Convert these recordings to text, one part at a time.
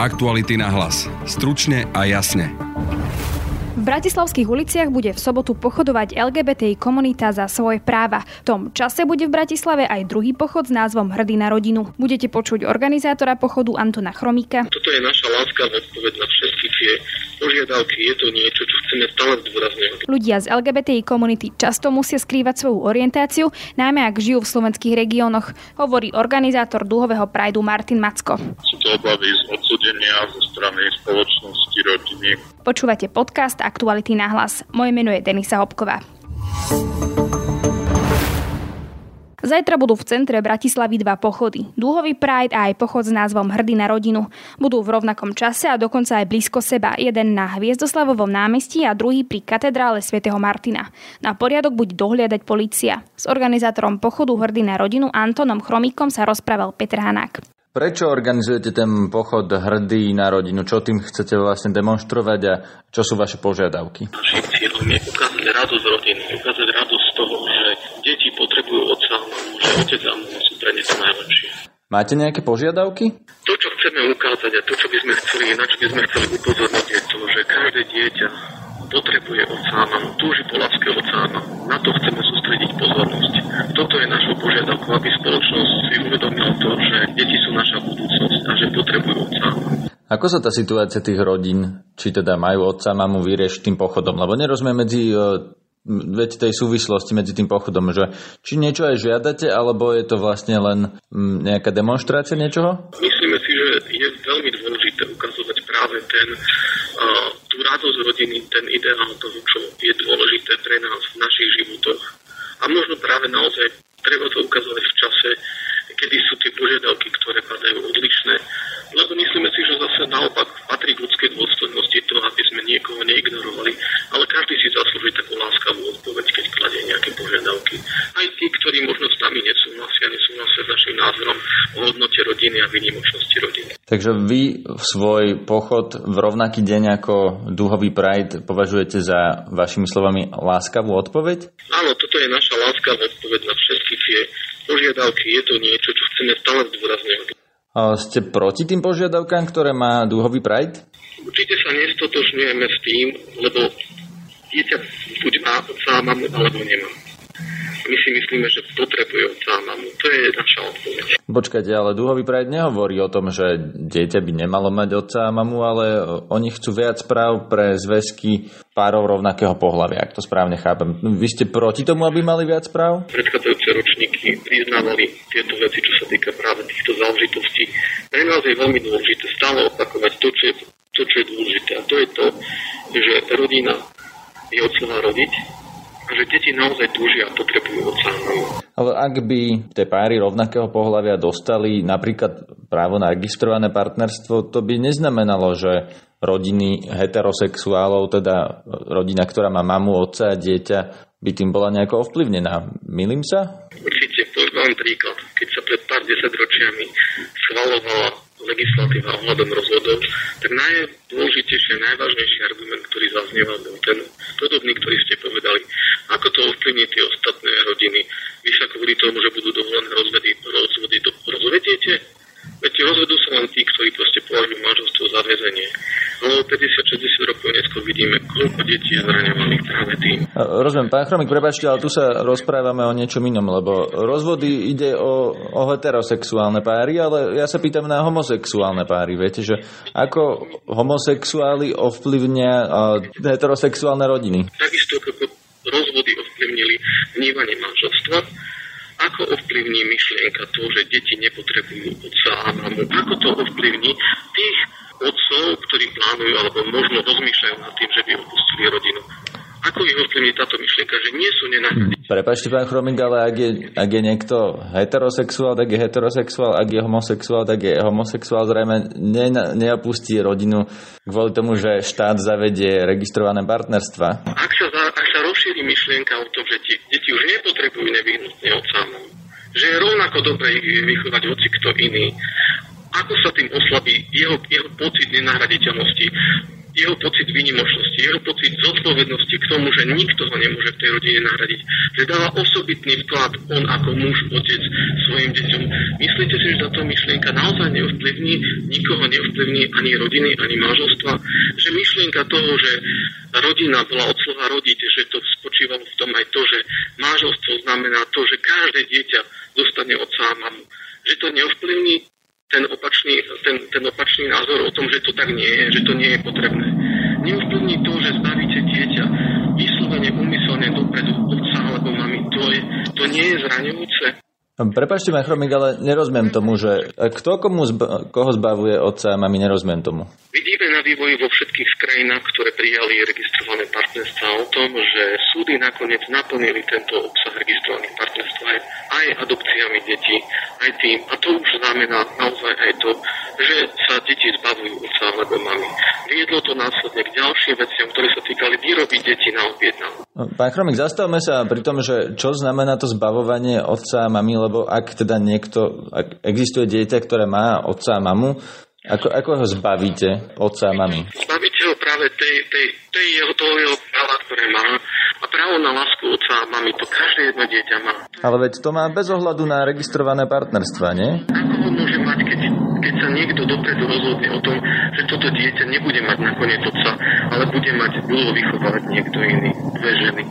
Aktuality na hlas. Stručne a jasne. V bratislavských uliciach bude v sobotu pochodovať LGBTI komunita za svoje práva. V tom čase bude v Bratislave aj druhý pochod s názvom Hrdý na rodinu. Budete počuť organizátora pochodu Antona Chromíka. Toto je naša láska odpoveď na všetky tie požiadavky. Je to niečo, čo chceme stále zdôrazňovať. Ľudia z LGBTI komunity často musia skrývať svoju orientáciu, najmä ak žijú v slovenských regiónoch, hovorí organizátor dlhového prajdu Martin Macko. To obavy z odsudenia zo strany spoločnosti, rodiny. Počúvate podcast Aktuality na hlas. Moje meno je Denisa Hopková. Zajtra budú v centre Bratislavy dva pochody. Dúhový Pride a aj pochod s názvom Hrdý na rodinu. Budú v rovnakom čase a dokonca aj blízko seba. Jeden na Hviezdoslavovom námestí a druhý pri katedrále svätého Martina. Na poriadok bude dohliadať policia. S organizátorom pochodu Hrdý na rodinu Antonom Chromíkom sa rozprával Petr Hanák. Prečo organizujete ten pochod hrdý na rodinu? Čo tým chcete vlastne demonstrovať a čo sú vaše požiadavky? Našim cieľom je ukázať radosť rodiny, ukázať radosť z toho, že deti potrebujú otca že otec a sú pre ne to najlepšie. Máte nejaké požiadavky? To, čo chceme ukázať a to, čo by sme chceli, na čo by sme chceli upozorniť, je to, že každé dieťa potrebuje mamu, túži po láske mamu. Na to chceme sústrediť pozornosť. Toto je našou požiadavkou, aby spoločnosť si uvedomila to, že deti sú naša budúcnosť a že potrebujú mamu. Ako sa tá situácia tých rodín, či teda majú otca mamu vyriešiť tým pochodom? Lebo nerozumiem medzi e, veď tej súvislosti medzi tým pochodom, že či niečo aj žiadate, alebo je to vlastne len nejaká demonstrácia niečoho? Myslíme si, že je veľmi dôležité ukazovať práve ten, uh, tú radosť rodiny, ten ideál toho, čo je dôležité pre nás v našich životoch. A možno práve naozaj treba to ukazovať v čase, kedy sú tie požiadavky, ktoré padajú odlišné. Lebo myslíme si, že zase naopak patrí k ľudskej dôstojnosti to, aby sme niekoho neignorovali, ale každý si zaslúži takú láskavú odpoveď, keď kladie nejaké požiadavky. Aj tí, ktorí možno s nami nesúhlasia, nesúhlasia s našim názorom o hodnote rodiny a vynimočnosti rodiny. Takže vy svoj pochod v rovnaký deň ako Dúhový Pride považujete za vašimi slovami láskavú odpoveď? Áno, toto je naša láskavá odpoveď na všetky tie požiadavky. Je to niečo, čo chceme stále zdôrazňovať. Ste proti tým požiadavkám, ktoré má Dúhový Pride? Určite sa nestotožňujeme s tým, lebo dieťa buď má a mamu, alebo nemá. My si myslíme, že potrebuje otca a mamu. To je naša odpoveď. Počkajte, ale Dúhový Pride nehovorí o tom, že dieťa by nemalo mať otca a mamu, ale oni chcú viac práv pre zväzky párov rovnakého pohľavia, ak to správne chápem. Vy ste proti tomu, aby mali viac práv? Predchádzajúce ročníky priznávali tieto veci, čo sa týka práve týchto záležitostí. Pre nás je veľmi dôležité stále opakovať to, čo je, to, čo je dôležité. A to je to, že rodina je od slova rodiť že deti naozaj túžia a potrebujú mamu. Ale ak by tie páry rovnakého pohľavia dostali napríklad právo na registrované partnerstvo, to by neznamenalo, že rodiny heterosexuálov, teda rodina, ktorá má mamu, otca a dieťa, by tým bola nejako ovplyvnená. Milím sa? Určite, poviem príklad. Keď sa pred pár desaťročiami schvalovala legislatíva ohľadom rozvodov, tak najdôležitejší najvážnejší argument, ktorý zaznieval, bol ten podobný, ktorý ste ovplyvní tie ostatné rodiny? Vy sa kvôli tomu, že budú dovolené rozvedy, rozvody, do, rozvediete? Veď rozvedú sa len tí, ktorí proste považujú manželstvo za väzenie. Ale 50-60 rokov neskôr vidíme, koľko detí je zraňovaných práve tým. Rozumiem, pán Chromik, prepačte, ale tu sa rozprávame o niečom inom, lebo rozvody ide o, o heterosexuálne páry, ale ja sa pýtam na homosexuálne páry. Viete, že ako homosexuáli ovplyvňa heterosexuálne rodiny? Ovplyvnili vnímanie manželstva, ako ovplyvní myšlienka to, že deti nepotrebujú otca a mamu, ako to ovplyvní tých otcov, ktorí plánujú alebo možno rozmýšľajú nad tým, že by opustili rodinu. Ako ich ovplyvní táto myšlienka, že nie sú nenahraditeľné? Prepačte, pán Chromik, ale ak je, ak je niekto heterosexuál, tak je heterosexuál, ak je homosexuál, tak je homosexuál. Zrejme ne, neopustí rodinu kvôli tomu, že štát zavedie registrované partnerstva. Ak sa, za, ak sa rozšíri myšlienka o tom, že ti, deti už nepotrebujú nevyhnutne otca že je rovnako dobre ich vychovať hoci kto iný, ako sa tým oslabí jeho, jeho pocit nenahraditeľnosti, jeho pocit výnimočnosti, jeho pocit zodpovednosti k tomu, že nikto ho nemôže v tej rodine nahradiť, že dáva osobitný vklad on ako muž, otec svojim deťom. Myslíte si, že táto myšlienka naozaj neovplyvní, nikoho neovplyvní ani rodiny, ani manželstva? Že myšlienka toho, že rodina bola od slova rodiť, že to spočívalo v tom aj to, že manželstvo znamená to, že každé dieťa dostane otca a mamu. Že to neovplyvní ten opačný, ten, ten opačný názor o tom, že to tak nie je, že to nie je potrebné. Neovplyvní to, že zbavíte dieťa vyslovene, umyselne dopredu otca alebo mami. To, je, to nie je zraňujúce. Prepačte ma, Chromik, ale nerozumiem tomu, že kto komu zba, koho zbavuje otca a mami, nerozumiem tomu. Vidíme na vývoji vo všetkých krajinách, ktoré prijali registrované partnerstva o tom, že súdy nakoniec naplnili tento obsah registrovaných partnerstv aj, aj adopciami detí, aj tým. A to už znamená naozaj aj to, že sa deti zbavujú otca alebo mami. Viedlo to následne k ďalším veciam, ktoré sa týkali výroby detí na objednám. Pán Chromik, zastavme sa pri tom, že čo znamená to zbavovanie otca a mami, lebo ak teda niekto, ak existuje dieťa, ktoré má otca a mamu, ako, ako ho zbavíte otca a mami? Zbavíte ho práve tej, tej, tej jeho, toho jeho práva, ktoré má. Právo na lásku otca a mami to každé jedno dieťa má. Ale veď to má bez ohľadu na registrované partnerstva, nie? Ako ho môže mať, keď, keď sa niekto dopredu rozhodne o tom, že toto dieťa nebude mať nakoniec otca, ale bude mať, budú vychovávať niekto iný, dve ženy.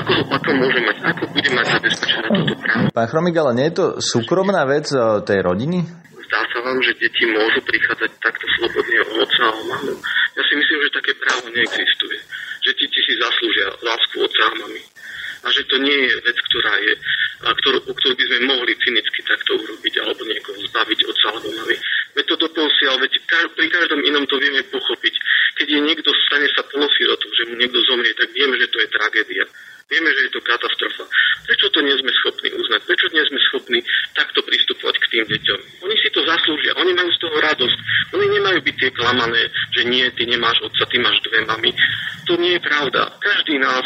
Ako, ako môže mať, ako bude mať zabezpečené toto právo? Pán Chromik, ale nie je to súkromná vec eh, tej rodiny? Zdá sa vám, že deti môžu prichádzať takto slobodne od otca a mamu. Ja si myslím, že také právo neexistuje. Že deti si zaslúžia lásku otca a mami. A že to nie je vec, ktorá je, a ktorú, ktorú by sme mohli cynicky takto urobiť alebo niekoho zbaviť otca alebo mami. Veď to doposiaľ, veď pri každom inom to vieme pochopiť. Keď je niekto, stane sa polosirotou, že mu niekto zomrie, tak vieme, že to je tragédia. Vieme, že je to katastrofa. Prečo to nie sme schopní uznať? Prečo nie sme schopní takto pristupovať k tým deťom? Oni si to zaslúžia, oni majú z toho radosť. Oni nemajú byť tie klamané, že nie, ty nemáš otca, ty máš dve mamy. To nie je pravda. Každý nás,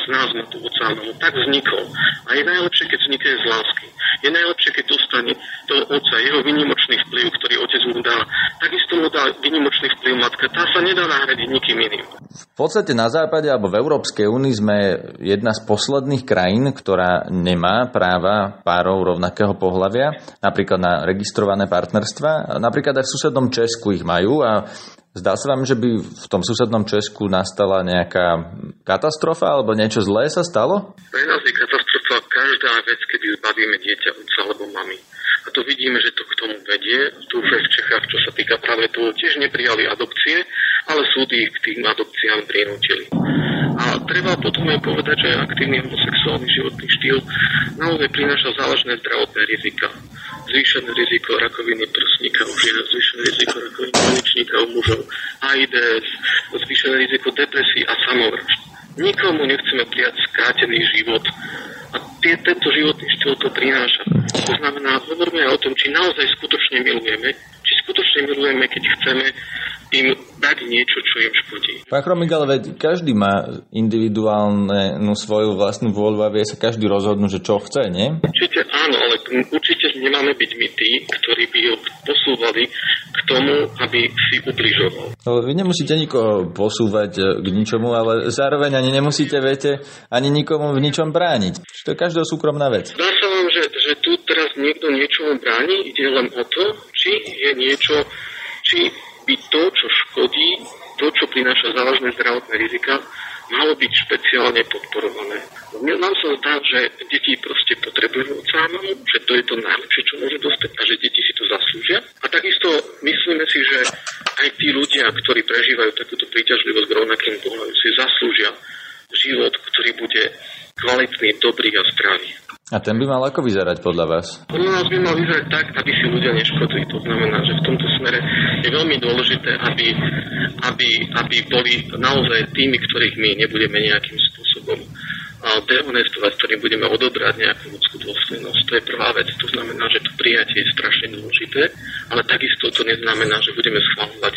tu otca mamu. Tak vznikol. A je najlepšie, keď vznikne z lásky. Je najlepšie, keď dostane toho otca, jeho vynimočný vplyv, ktorý otec mu dá. Takisto mu dá vynimočný vplyv matka. Tá sa nedá nahradiť nikým iným. V podstate na západe alebo v Európskej únii sme jedna z posledných krajín, ktorá nemá práva párov rovnakého pohľavia, napríklad na registrované partnerstva. Napríklad aj v susednom Česku ich majú a Zdá sa vám, že by v tom susednom Česku nastala nejaká katastrofa alebo niečo zlé sa stalo? Pre nás je katastrofa každá vec, kedy zbavíme dieťa otca alebo mami. A to vidíme, že to k tomu vedie. Tu v Čechách, čo sa týka práve toho, tiež neprijali adopcie, ale súdy ich k tým adopciám prinútili. A treba potom aj povedať, že aktívny homosexuálny životný štýl naozaj prináša závažné zdravotné rizika. Zvýšené riziko rakoviny prsníka u žien, zvýšené riziko rakoviny u mužov, AIDS, zvýšené riziko depresí a samovražd. Nikomu nechceme prijať skrátený život a tie, tento životný štýl to prináša. To znamená, hovoríme o tom, či naozaj skutočne milujeme, či skutočne milujeme, keď chceme im dať niečo, čo im škodí. Pán Chromik, ale veď každý má individuálnu svoju vlastnú vôľu a vie sa každý rozhodnúť, že čo chce, nie? Určite áno, ale určite nemáme byť my tí, ktorí by ho posúvali tomu, aby si ubližoval. No, vy nemusíte nikoho posúvať e, k ničomu, ale zároveň ani nemusíte, viete, ani nikomu v ničom brániť. To je každého súkromná vec. Dá sa vám, že, že tu teraz niekto niečomu bráni, ide len o to, či je niečo, či by to, čo škodí, to, čo prináša závažné zdravotné rizika, malo byť špeciálne podporované. Nám sa zdá, že deti proste potrebujú oceánu, že to je to najlepšie, čo môže dostať a že deti si to zaslúžia. A takisto myslíme si, že aj tí ľudia, ktorí prežívajú takúto príťažlivosť k rovnakým pohľadom, si zaslúžia život, ktorý bude kvalitný, dobrý a zdravý. A ten by mal ako vyzerať podľa vás? Podľa nás by mal vyzerať tak, aby si ľudia neškodili. To znamená, že v tomto smere je veľmi dôležité, aby, aby, aby boli naozaj tými, ktorých my nebudeme nejakým spôsobom dehonestovať, ktorým budeme odobrať nejakú ľudskú dôstojnosť. To je prvá vec. To znamená, že to prijatie je strašne dôležité, ale takisto to neznamená, že budeme schváľovať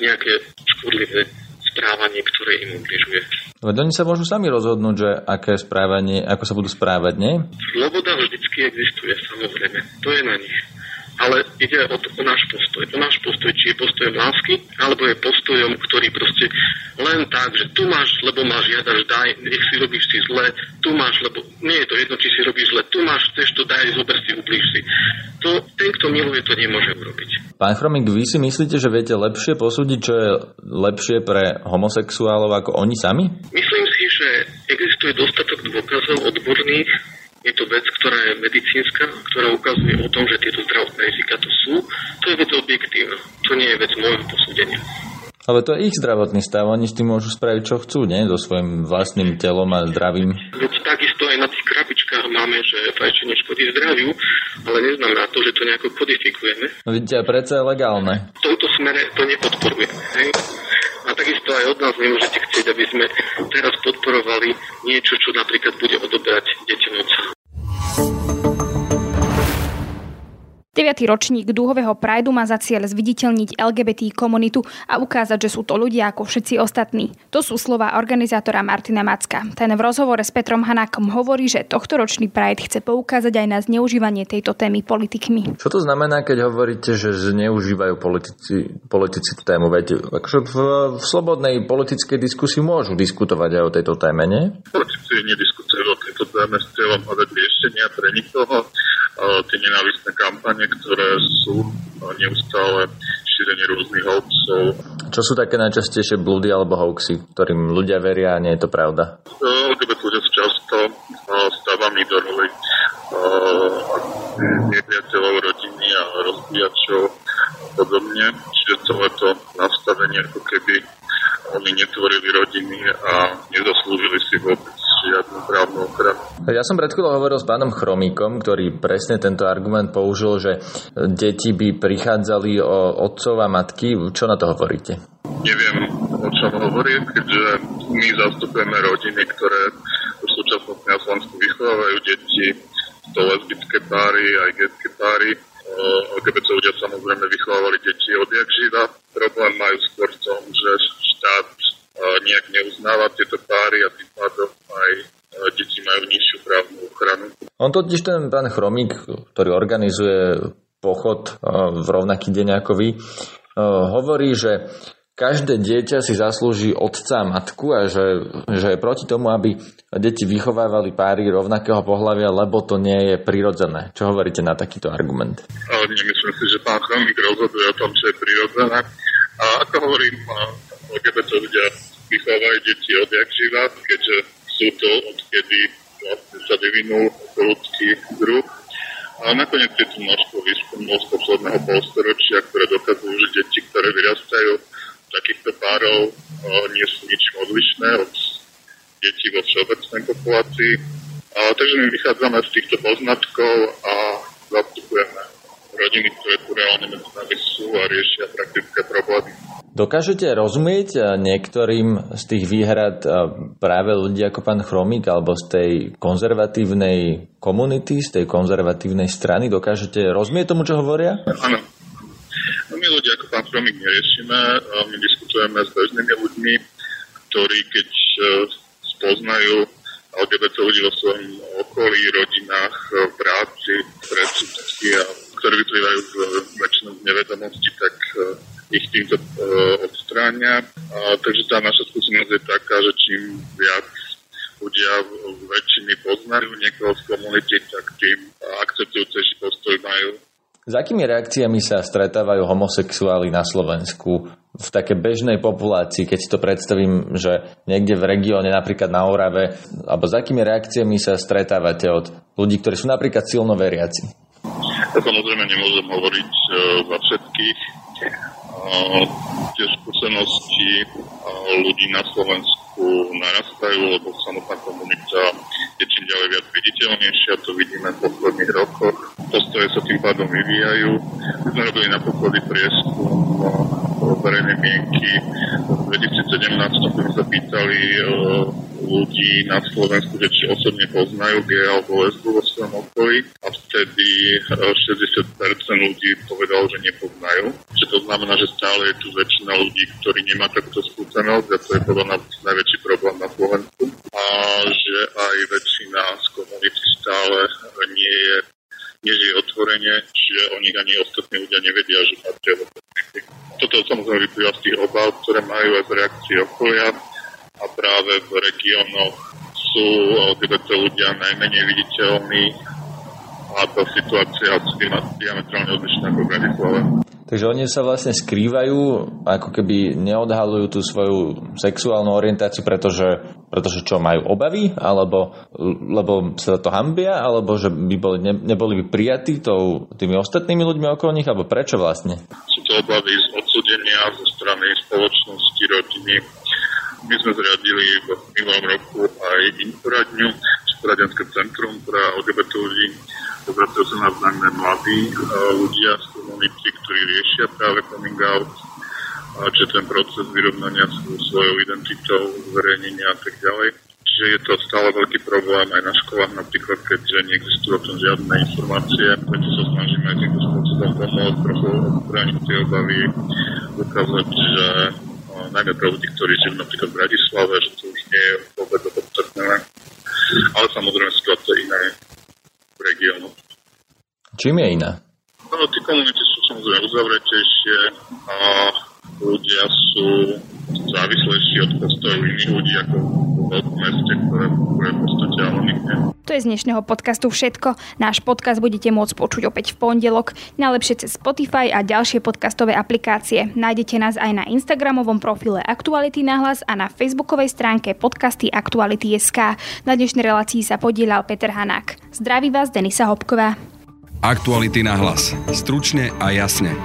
nejaké škodlivé správanie, ktoré im ubližuje. Veď oni sa môžu sami rozhodnúť, že aké správanie, ako sa budú správať, nie? Sloboda vždycky existuje, samozrejme. To je na nich. ale ide o, to, o náš postoj. O náš postoj, či je postoj lásky, alebo je postojom, ktorý proste len tak, že tu máš, lebo máš, žiadaš, daj, nech si robíš si zle, tu máš, lebo nie je to jedno, či si robíš zle, tu máš, chceš to, daj, zober si, ublíž si. To, ten, kto miluje, to nemôže urobiť. Pán Chromik, vy si myslíte, že viete lepšie posúdiť, čo je lepšie pre homosexuálov ako oni sami? Myslím si, že existuje dostatok dôkazov odborných, je to vec, ktorá je medicínska, ktorá ukazuje o tom, že tieto zdravotné rizika tu sú. To je vec objektívna. To nie je vec môjho posúdenia. Ale to je ich zdravotný stav, oni s tým môžu spraviť, čo chcú, nie? So svojím vlastným telom a zdravím. Veď takisto aj na tých krabičkách máme, že fajčenie škodí zdraviu, ale neznamená to, že to nejako kodifikujeme. No vidíte, predsa je legálne. V tomto smere to nepodporuje. Hej? A takisto aj od nás nemôžete chcieť, aby sme teraz podporovali niečo, čo napríklad bude odoberať deťom. 9. ročník dúhového Prideu má za cieľ zviditeľniť LGBT komunitu a ukázať, že sú to ľudia ako všetci ostatní. To sú slova organizátora Martina Macka. Ten v rozhovore s Petrom Hanákom hovorí, že tohtoročný Pride chce poukázať aj na zneužívanie tejto témy politikmi. Čo to znamená, keď hovoríte, že zneužívajú politici, politici tému? Veď akože v, v slobodnej politickej diskusii môžu diskutovať aj o tejto téme, nie? Politici nediskutujú téme s cieľom hľadať riešenia pre nikoho tie nenávistné kampane, ktoré sú neustále šírenie rôznych hoaxov. Čo sú také najčastejšie blúdy alebo hoaxy, ktorým ľudia veria a nie je to pravda? LGBT ľudia sú často stavami do roli nepriateľov rodiny a rozbíjačov podobne. Čiže celé to nastavenie, ako keby oni netvorili rodiny a nezaslúžili si vôbec. Ja som pred chvíľou hovoril s pánom Chromíkom, ktorý presne tento argument použil, že deti by prichádzali o otcov a matky. Čo na to hovoríte? Neviem, o čom hovorím, keďže my zastupujeme rodiny, ktoré v súčasnosti na Slovensku vychovávajú deti, to lesbické páry, aj getské páry. LGBT ľudia samozrejme vychovávali deti odjak živa. Problém majú skôr v tom, že štát nejak neuznáva tieto páry a tým pádom aj majú nižšiu právnu ochranu. On totiž ten pán Chromík, ktorý organizuje pochod v rovnaký deň ako vy, hovorí, že každé dieťa si zaslúži otca a matku a že, že je proti tomu, aby deti vychovávali páry rovnakého pohľavia, lebo to nie je prirodzené. Čo hovoríte na takýto argument? Nemyslím si, že pán Chromík rozhoduje o tom, čo je prirodzené. A ako hovorím, LGBT ľudia vychovávajú deti odjak živa, keďže sú to odkedy vlastne sa vyvinul ľudský druh. A nakoniec je tu množstvo výskumov z posledného polstoročia, ktoré dokazujú, že deti, ktoré vyrastajú takýchto párov, nie sú ničím odlišné od detí vo všeobecnej populácii. A, takže my vychádzame z týchto poznatkov a zastupujeme rodiny, ktoré tu reálne medzi nami sú a riešia praktické problémy. Dokážete rozumieť eh, niektorým z tých výhrad eh, práve ľudí ako pán Chromík alebo z tej konzervatívnej komunity, z tej konzervatívnej strany? Dokážete rozumieť tomu, čo hovoria? Áno. No my ľudia ako pán Chromík neriešime. Eh, my diskutujeme s bežnými ľuďmi, ktorí keď spoznajú LGBT ľudí vo svojom okolí, rodinách, práci, predsudky a ktoré vyplývajú z väčšinou z nevedomosti, tak ich týmto uh, odstráňa. A, takže tá naša skúsenosť je taká, že čím viac ľudia väčšiny poznajú niekoho z komunity, tak tým akceptujúcejší postoj majú. S akými reakciami sa stretávajú homosexuáli na Slovensku v také bežnej populácii, keď si to predstavím, že niekde v regióne, napríklad na Orave, alebo s akými reakciami sa stretávate od ľudí, ktorí sú napríklad silno veriaci? Samozrejme nemôžem hovoriť uh, za všetkých, tie skúsenosti ľudí na Slovensku narastajú, lebo samotná komunita je čím ďalej viac viditeľnejšia, to vidíme v posledných rokoch. Postoje sa tým pádom vyvíjajú. My sme robili na poklady prieskum verejnej mienky. V 2017 sme sa pýtali ľudí na Slovensku, že či osobne poznajú gej alebo lesbu vo svojom okolí a vtedy 60% ľudí povedalo, že nepoznajú. Čiže to znamená, že stále je tu väčšina ľudí, ktorí nemá takúto skúsenosť a to je podľa nás najväčší problém na Slovensku. A že aj väčšina z komunity stále nie je nežije od otvorenie, čiže o nich ani ostatní ľudia nevedia, že patria do. Toto samozrejme vyplýva z tých obav, ktoré majú aj z reakcie okolia a práve v regiónoch sú LGBT ľudia najmenej viditeľní a tá situácia je diametrálne odlišná ako v Bratislave. Takže oni sa vlastne skrývajú, ako keby neodhalujú tú svoju sexuálnu orientáciu, pretože, pretože čo, majú obavy? Alebo lebo sa to hambia? Alebo že by boli, ne, neboli by prijatí tou, tými ostatnými ľuďmi okolo nich? Alebo prečo vlastne? Sú to obavy z odsudenia zo strany spoločnosti, rodiny. My sme zriadili v minulom roku aj poradňu, poradenské centrum pre LGBT ľudí. Obracajú sa nás najmä mladí ľudia z komunity, ktorí riešia práve coming out, čiže ten proces vyrovnania svojou identitou, zverejnenia a tak ďalej. Čiže je to stále veľký problém aj na školách napríklad, keďže neexistujú o tom žiadne informácie, preto sa snažíme aj spôsobom pomôcť, trochu odstrániť tie obavy, ukázať, že najmä pre ľudí, ktorí žijú napríklad v Bratislave, že to už nie je vôbec opodstatnené. Ale samozrejme situácia iná regiónu. Čím je iná? No, tie komunity sú samozrejme uzavretejšie a ľudia sú závislejší od postojov iných ľudí ako v meste, ktoré, ktoré v podstate je z dnešného podcastu všetko. Náš podcast budete môcť počuť opäť v pondelok, najlepšie cez Spotify a ďalšie podcastové aplikácie. Nájdete nás aj na Instagramovom profile Aktuality na hlas a na facebookovej stránke podcasty Aktuality.sk. Na dnešnej relácii sa podielal Peter Hanák. Zdraví vás Denisa Hopková. Aktuality na hlas. Stručne a jasne.